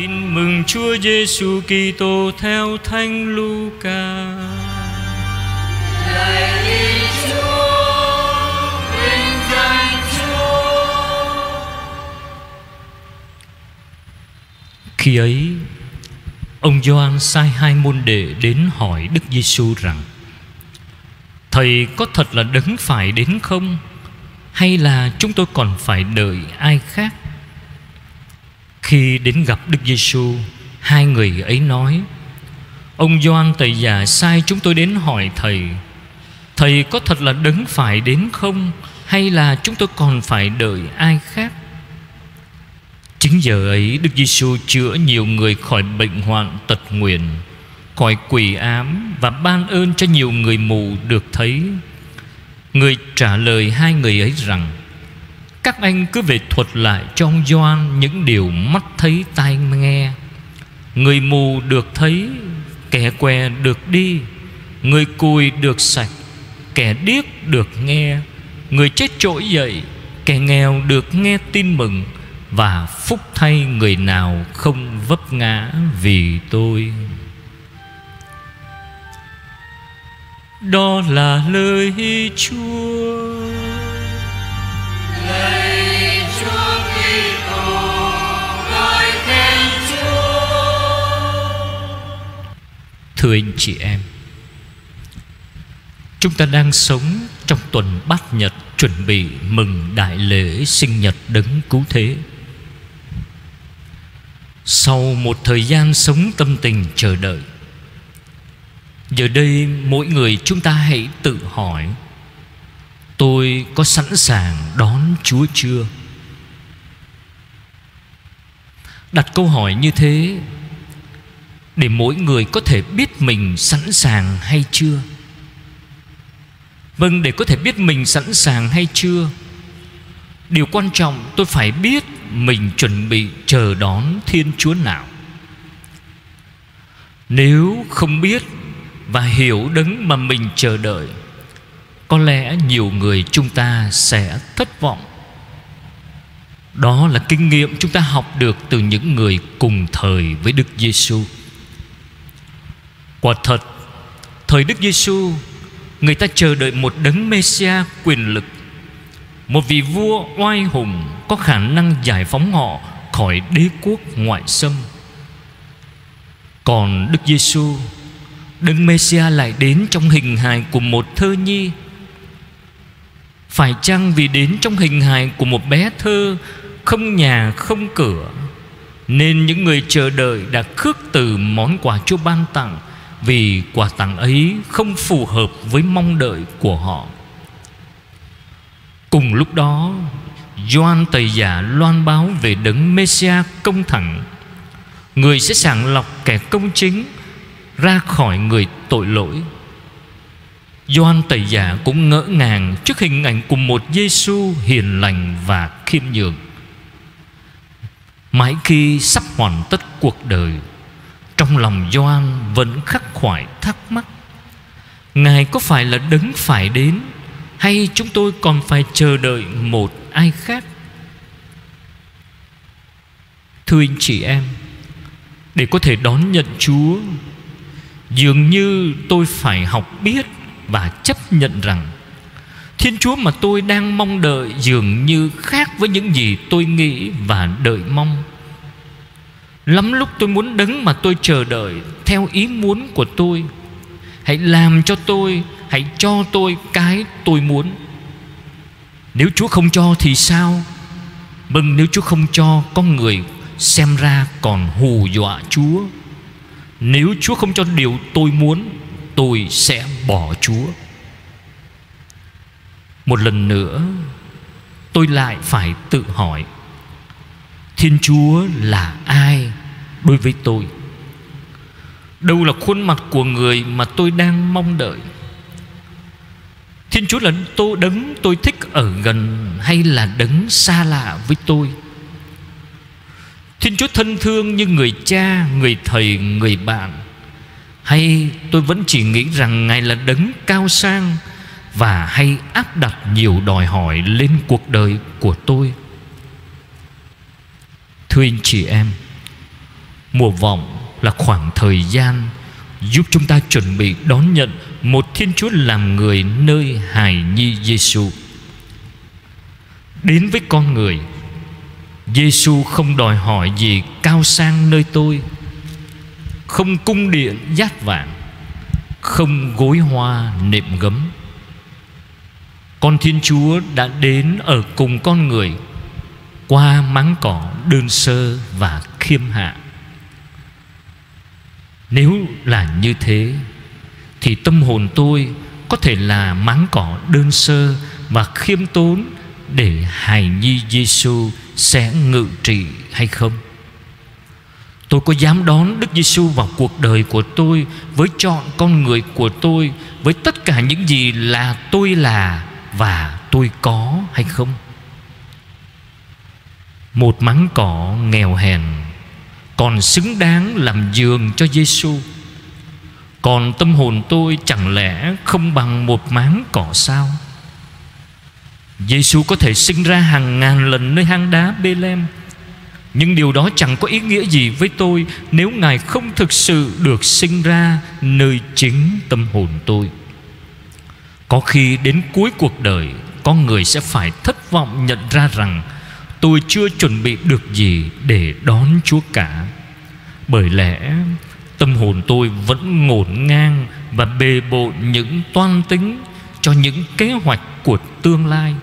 Tin mừng Chúa Giêsu Kitô theo Thánh Luca. Lạy Chúa, vinh danh Chúa. Khi ấy, ông Gioan sai hai môn đệ đến hỏi Đức Giêsu rằng: Thầy có thật là đấng phải đến không? Hay là chúng tôi còn phải đợi ai khác? Khi đến gặp Đức Giêsu, hai người ấy nói: Ông Gioan Tẩy Giả sai chúng tôi đến hỏi thầy: Thầy có thật là đấng phải đến không? Hay là chúng tôi còn phải đợi ai khác? Chính giờ ấy Đức Giêsu chữa nhiều người khỏi bệnh hoạn tật nguyền Khỏi quỷ ám Và ban ơn cho nhiều người mù được thấy Người trả lời hai người ấy rằng các anh cứ về thuật lại cho ông Doan Những điều mắt thấy tai nghe. Người mù được thấy, Kẻ què được đi. Người cùi được sạch, Kẻ điếc được nghe. Người chết trỗi dậy, Kẻ nghèo được nghe tin mừng. Và phúc thay người nào không vấp ngã vì tôi. Đó là lời Chúa. Thưa anh chị em Chúng ta đang sống trong tuần bát nhật Chuẩn bị mừng đại lễ sinh nhật đấng cứu thế Sau một thời gian sống tâm tình chờ đợi, Giờ đây mỗi người chúng ta hãy tự hỏi, Tôi có sẵn sàng đón Chúa chưa? Đặt câu hỏi như thế để mỗi người có thể biết mình sẵn sàng hay chưa? Vâng để có thể biết mình sẵn sàng hay chưa? Điều quan trọng tôi phải biết Mình chuẩn bị chờ đón Thiên Chúa nào. Nếu không biết Và hiểu đấng mà mình chờ đợi, Có lẽ nhiều người chúng ta sẽ thất vọng. Đó là kinh nghiệm chúng ta học được Từ những người cùng thời với Đức Giêsu. Quả thật, Thời Đức Giêsu, Người ta chờ đợi một đấng Messia quyền lực, Một vị vua oai hùng Có khả năng giải phóng họ Khỏi đế quốc ngoại xâm. Còn Đức Giêsu, Đấng Messia lại đến trong hình hài của một thơ nhi. Phải chăng vì đến trong hình hài của một bé thơ Không nhà, không cửa, Nên những người chờ đợi đã khước từ món quà Chúa ban tặng vì quà tặng ấy không phù hợp với mong đợi của họ. Cùng lúc đó, Gioan Tẩy Giả loan báo về đấng Messia công thẳng. Người sẽ sàng lọc kẻ công chính Ra khỏi người tội lỗi. Gioan Tẩy Giả cũng ngỡ ngàng Trước hình ảnh của một Giêsu hiền lành và khiêm nhường. Mãi khi sắp hoàn tất cuộc đời trong lòng Gioan vẫn khắc khoải thắc mắc, Ngài có phải là đấng phải đến Hay chúng tôi còn phải chờ đợi một ai khác? Thưa anh chị em, Để có thể đón nhận Chúa, Dường như tôi phải học biết Và chấp nhận rằng Thiên Chúa mà tôi đang mong đợi Dường như khác với những gì tôi nghĩ và đợi mong. Lắm lúc tôi muốn đứng mà tôi chờ đợi, Theo ý muốn của tôi. Hãy làm cho tôi, Hãy cho tôi cái tôi muốn. Nếu Chúa không cho thì sao? Mừng nếu Chúa không cho Con người xem ra còn hù dọa Chúa. Nếu Chúa không cho điều tôi muốn, Tôi sẽ bỏ Chúa. Một lần nữa, Tôi lại phải tự hỏi, Thiên Chúa là ai? Đối với tôi. Đâu là khuôn mặt của người mà tôi đang mong đợi? Thiên Chúa là tôi đấng tôi thích ở gần Hay là đấng xa lạ với tôi? Thiên Chúa thân thương như người cha, người thầy, người bạn? Hay tôi vẫn chỉ nghĩ rằng Ngài là đấng cao sang Và hay áp đặt nhiều đòi hỏi lên cuộc đời của tôi? Thưa anh chị em Mùa vọng là khoảng thời gian giúp chúng ta chuẩn bị đón nhận một Thiên Chúa làm người nơi hài nhi Giêsu. Đến với con người, Giêsu không đòi hỏi gì cao sang nơi tôi, không cung điện dát vàng, không gối hoa nệm gấm. Con Thiên Chúa đã đến ở cùng con người qua máng cỏ đơn sơ và khiêm hạ. Nếu là như thế, Thì tâm hồn tôi Có thể là máng cỏ đơn sơ Và khiêm tốn Để hài nhi Giêsu Sẽ ngự trị hay không? Tôi có dám đón Đức Giêsu vào cuộc đời của tôi Với chọn con người của tôi, Với tất cả những gì là tôi là Và tôi có hay không? Một máng cỏ nghèo hèn còn xứng đáng làm giường cho Giêsu. Còn tâm hồn tôi chẳng lẽ không bằng một máng cỏ sao? Giêsu có thể sinh ra hàng ngàn lần nơi hang đá Bethlehem, Nhưng điều đó chẳng có ý nghĩa gì với tôi Nếu Ngài không thực sự được sinh ra Nơi chính tâm hồn tôi Có khi đến cuối cuộc đời Con người sẽ phải thất vọng nhận ra rằng Tôi chưa chuẩn bị được gì để đón Chúa cả. Bởi lẽ, tâm hồn tôi vẫn ngổn ngang Và bề bộn những toan tính Cho những kế hoạch của tương lai.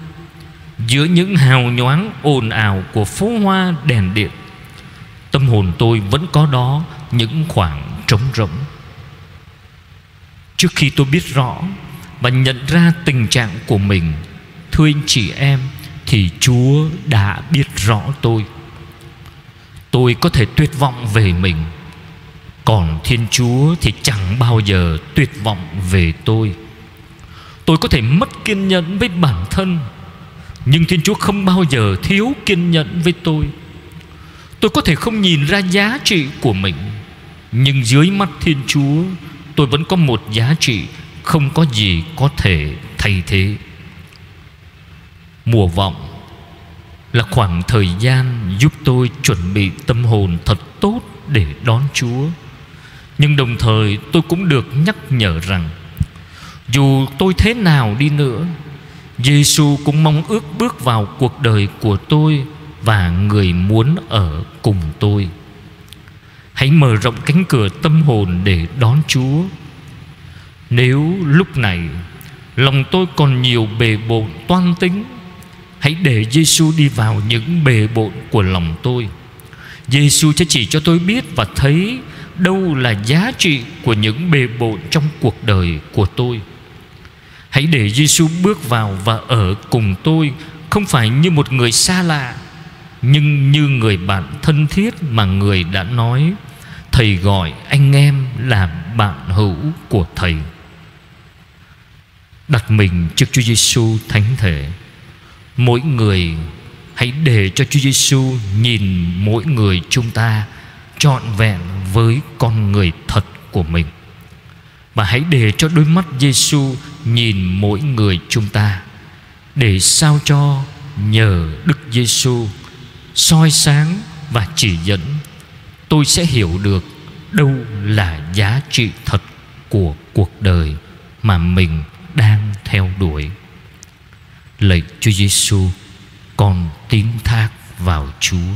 Giữa những hào nhoáng ồn ào của phố hoa đèn điện, Tâm hồn tôi vẫn có đó những khoảng trống rỗng. Trước khi tôi biết rõ Và nhận ra tình trạng của mình, Thưa anh chị em thì Chúa đã biết rõ tôi. Tôi có thể tuyệt vọng về mình, Còn Thiên Chúa thì chẳng bao giờ tuyệt vọng về tôi. Tôi có thể mất kiên nhẫn với bản thân, Nhưng Thiên Chúa không bao giờ thiếu kiên nhẫn với tôi. Tôi có thể không nhìn ra giá trị của mình, Nhưng dưới mắt Thiên Chúa, Tôi vẫn có một giá trị Không có gì có thể thay thế. Mùa vọng là khoảng thời gian giúp tôi chuẩn bị tâm hồn thật tốt để đón Chúa. Nhưng đồng thời tôi cũng được nhắc nhở rằng dù tôi thế nào đi nữa, Giêsu cũng mong ước bước vào cuộc đời của tôi và người muốn ở cùng tôi. Hãy mở rộng cánh cửa tâm hồn để đón Chúa. Nếu lúc này lòng tôi còn nhiều bề bộn toan tính Hãy để Giêsu đi vào những bề bộn của lòng tôi. Giêsu sẽ chỉ cho tôi biết và thấy Đâu là giá trị của những bề bộn trong cuộc đời của tôi. Hãy để Giêsu bước vào và ở cùng tôi, Không phải như một người xa lạ, Nhưng như người bạn thân thiết mà người đã nói, Thầy gọi anh em là bạn hữu của Thầy. Đặt mình trước Chúa Giêsu thánh thể. Mỗi người hãy để cho Chúa Giêsu nhìn mỗi người chúng ta trọn vẹn với con người thật của mình. Và hãy để cho đôi mắt Giêsu nhìn mỗi người chúng ta để sao cho nhờ Đức Giêsu soi sáng và chỉ dẫn, tôi sẽ hiểu được đâu là giá trị thật của cuộc đời mà mình đang theo đuổi lạy Chúa Giêsu con tín thác vào Chúa.